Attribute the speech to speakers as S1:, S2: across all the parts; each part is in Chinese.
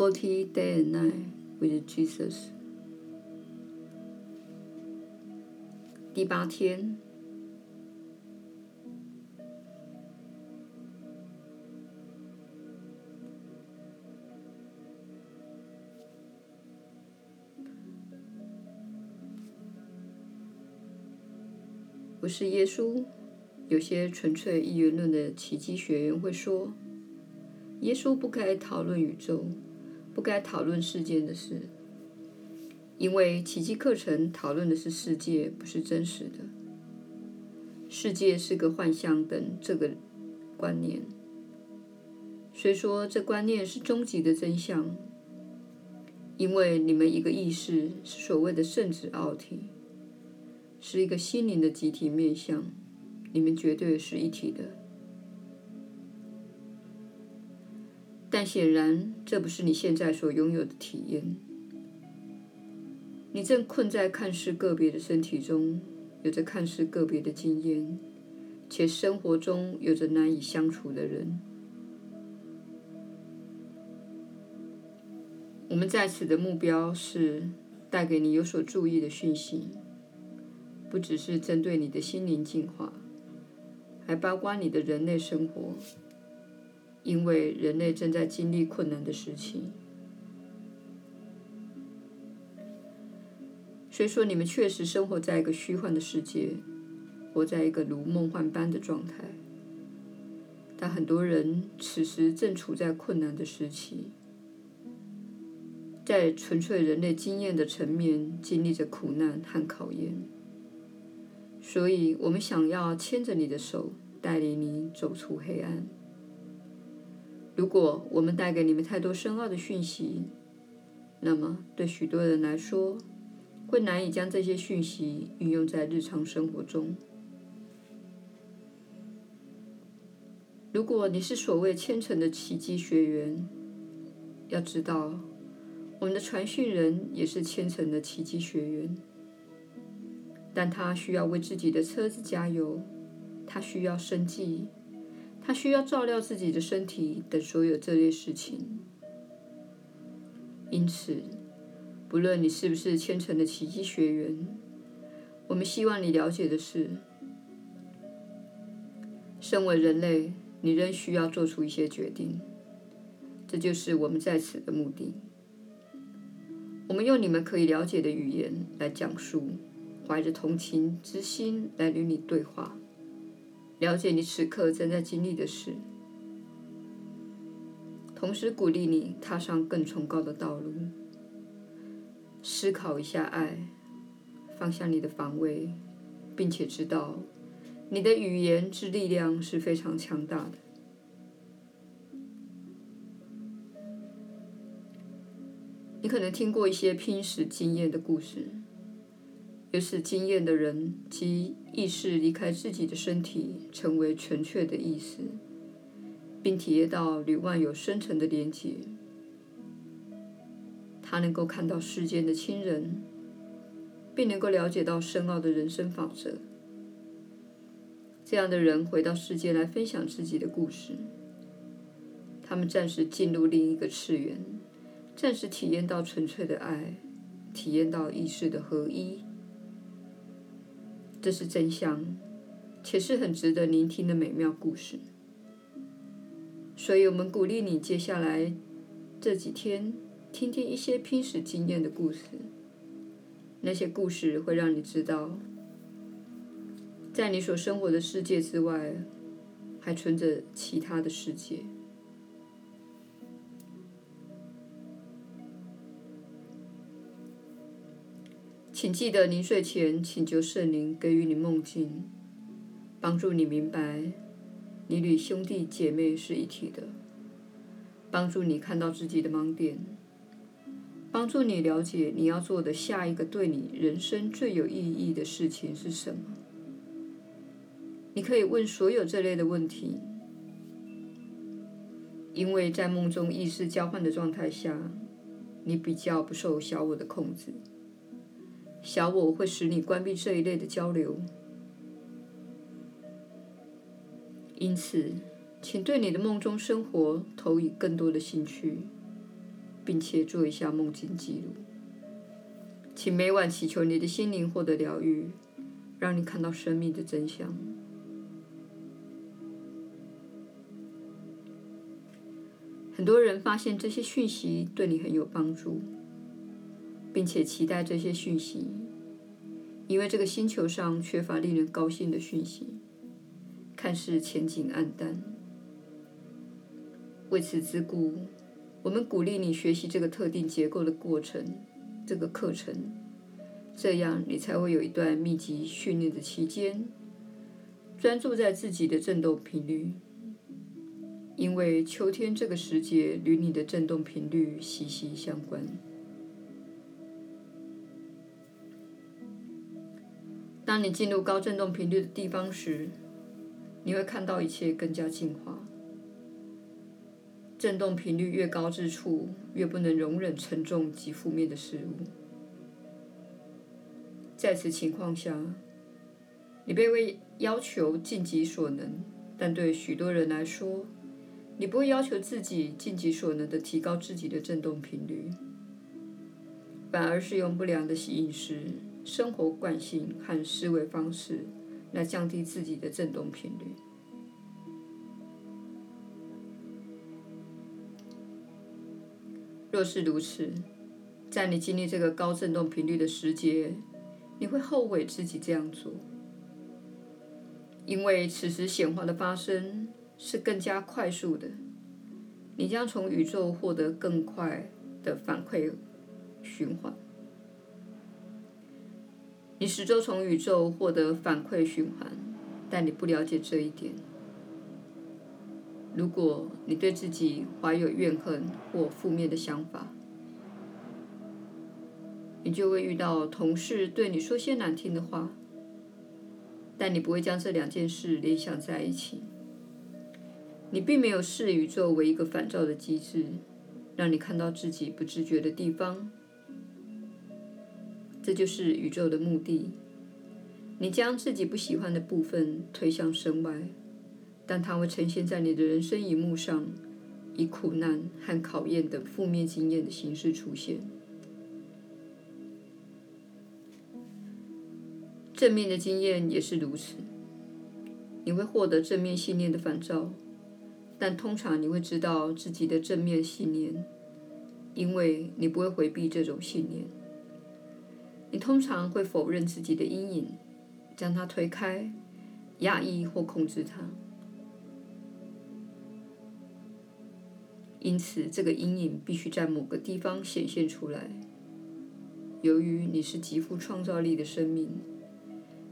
S1: Forty Day and Night with Jesus。第八天，我是耶稣。有些纯粹一元论的奇迹学员会说，耶稣不该讨论宇宙，不该讨论世间的事，因为奇迹课程讨论的是世界，不是真实的。世界是个幻象等这个观念，虽说这观念是终极的真相，因为你们一个意识是所谓的圣子奥体，是一个心灵的集体面向。你们绝对是一体的，但显然这不是你现在所拥有的体验。你正困在看似个别的身体中，有着看似个别的经验，且生活中有着难以相处的人。我们在此的目标是带给你有所注意的讯息，不只是针对你的心灵进化。还包括你的人类生活，因为人类正在经历困难的时期。虽说你们确实生活在一个虚幻的世界，活在一个如梦幻般的状态，但很多人此时正处在困难的时期，在纯粹人类经验的层面经历着苦难和考验。所以，我们想要牵着你的手，带领你走出黑暗。如果我们带给你们太多深奥的讯息，那么对许多人来说，会难以将这些讯息运用在日常生活中。如果你是所谓虔诚的奇迹学员，要知道，我们的传讯人也是虔诚的奇迹学员。但他需要为自己的车子加油，他需要生计，他需要照料自己的身体等所有这类事情。因此，不论你是不是虔诚的奇迹学员，我们希望你了解的是，身为人类，你仍需要做出一些决定。这就是我们在此的目的。我们用你们可以了解的语言来讲述。怀着同情之心来与你对话，了解你此刻正在经历的事，同时鼓励你踏上更崇高的道路。思考一下爱，放下你的防卫，并且知道你的语言之力量是非常强大的。你可能听过一些拼死经验的故事。有此经验的人，其意识离开自己的身体，成为纯粹的意识，并体验到与万有深层的连结。他能够看到世间的亲人，并能够了解到深奥的人生法则。这样的人回到世间来分享自己的故事。他们暂时进入另一个次元，暂时体验到纯粹的爱，体验到意识的合一。这是真相，且是很值得聆听的美妙故事。所以我们鼓励你接下来这几天听听一些拼死经验的故事。那些故事会让你知道，在你所生活的世界之外，还存着其他的世界。请记得，临睡前请求圣灵给予你梦境，帮助你明白你与兄弟姐妹是一体的，帮助你看到自己的盲点，帮助你了解你要做的下一个对你人生最有意义的事情是什么。你可以问所有这类的问题，因为在梦中意识交换的状态下，你比较不受小我的控制。小我会使你关闭这一类的交流，因此，请对你的梦中生活投以更多的兴趣，并且做一下梦境记录。请每晚祈求你的心灵获得疗愈，让你看到生命的真相。很多人发现这些讯息对你很有帮助，并且期待这些讯息，因为这个星球上缺乏令人高兴的讯息，看似前景黯淡。为此之故，我们鼓励你学习这个特定结构的过程。这个课程，这样你才会有一段密集训练的期间，专注在自己的振动频率，因为秋天这个时节与你的振动频率息息相关。当你进入高振动频率的地方时，你会看到一切更加净化。振动频率越高之处，越不能容忍沉重及负面的事物。在此情况下，你被要求尽己所能，但对许多人来说，你不会要求自己尽己所能的提高自己的振动频率，反而是用不良的饮食、生活惯性和思维方式来降低自己的振动频率。若是如此，在你经历这个高振动频率的时节，你会后悔自己这样做，因为此时显化的发生是更加快速的，你将从宇宙获得更快的反馈循环。你始终从宇宙获得反馈循环，但你不了解这一点。如果你对自己怀有怨恨或负面的想法，你就会遇到同事对你说些难听的话，但你不会将这两件事联想在一起。你并没有视宇宙为一个反照的机制，让你看到自己不自觉的地方。这就是宇宙的目的。你将自己不喜欢的部分推向身外。但它会呈现在你的人生荧幕上，以苦难和考验等负面经验的形式出现。正面的经验也是如此，你会获得正面信念的反照，但通常你会知道自己的正面信念，因为你不会回避这种信念。你通常会否认自己的阴影，将它推开、压抑或控制它。因此，这个阴影必须在某个地方显现出来。由于你是极富创造力的生命，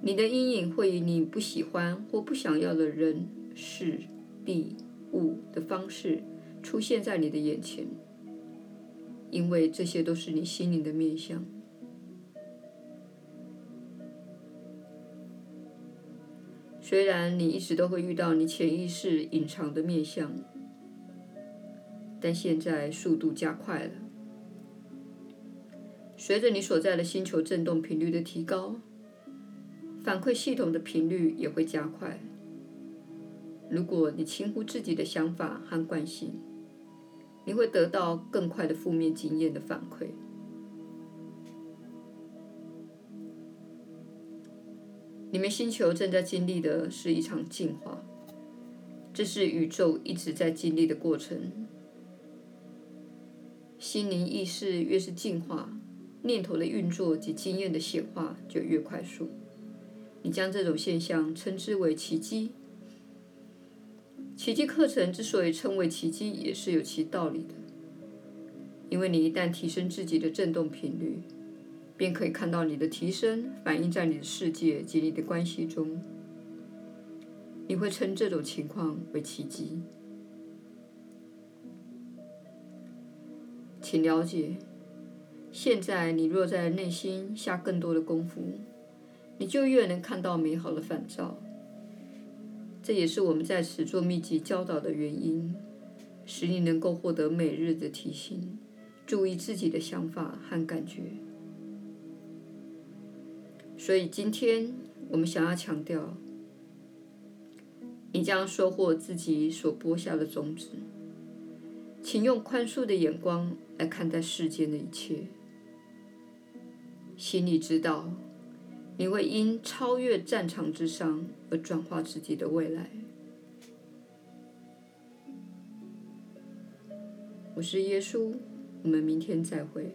S1: 你的阴影会以你不喜欢或不想要的人、事、地、物的方式出现在你的眼前，因为这些都是你心灵的面向。虽然你一直都会遇到你潜意识隐藏的面向。但现在速度加快了。随着你所在的星球振动频率的提高，反馈系统的频率也会加快。如果你轻忽自己的想法和惯性，你会得到更快的负面经验的反馈。你们星球正在经历的是一场进化，这是宇宙一直在经历的过程。心灵意识越是进化，念头的运作及经验的显化就越快速。你将这种现象称之为奇迹。奇迹课程之所以称为奇迹，也是有其道理的。因为你一旦提升自己的振动频率，便可以看到你的提升反映在你的世界及你的关系中。你会称这种情况为奇迹。请了解，现在你若在内心下更多的功夫，你就越能看到美好的反照。这也是我们在此做密集教导的原因，使你能够获得每日的提醒，注意自己的想法和感觉。所以今天我们想要强调，你将收获自己所播下的种子。请用宽恕的眼光来看待世间的一切，心里知道，你会因超越战场之上而转化自己的未来。我是耶稣，我们明天再会。